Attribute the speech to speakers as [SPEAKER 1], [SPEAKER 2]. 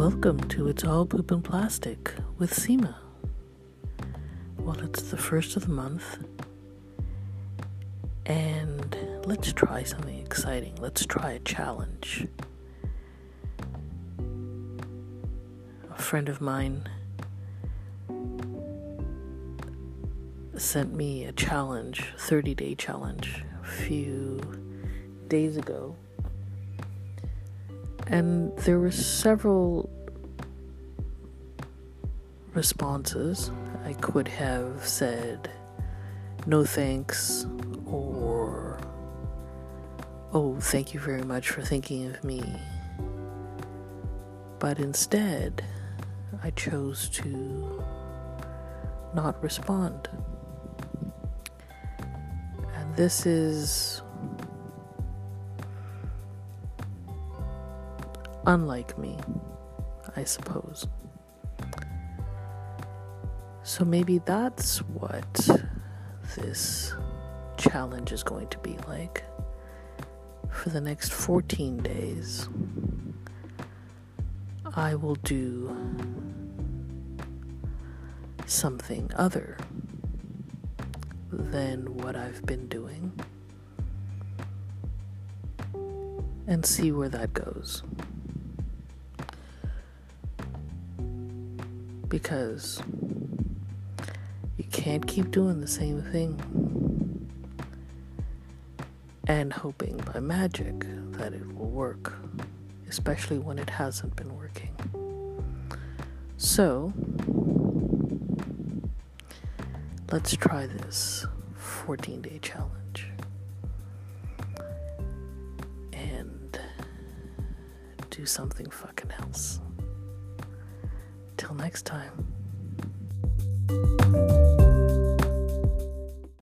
[SPEAKER 1] Welcome to It's All Poop and Plastic with Seema. Well, it's the first of the month, and let's try something exciting. Let's try a challenge. A friend of mine sent me a challenge, 30 day challenge, a few days ago. And there were several responses. I could have said no thanks or oh, thank you very much for thinking of me. But instead, I chose to not respond. And this is unlike me, I suppose. So maybe that's what this challenge is going to be like for the next 14 days. I will do something other than what I've been doing and see where that goes. Because you can't keep doing the same thing and hoping by magic that it will work, especially when it hasn't been working. So, let's try this 14 day challenge and do something fucking else. Till next time.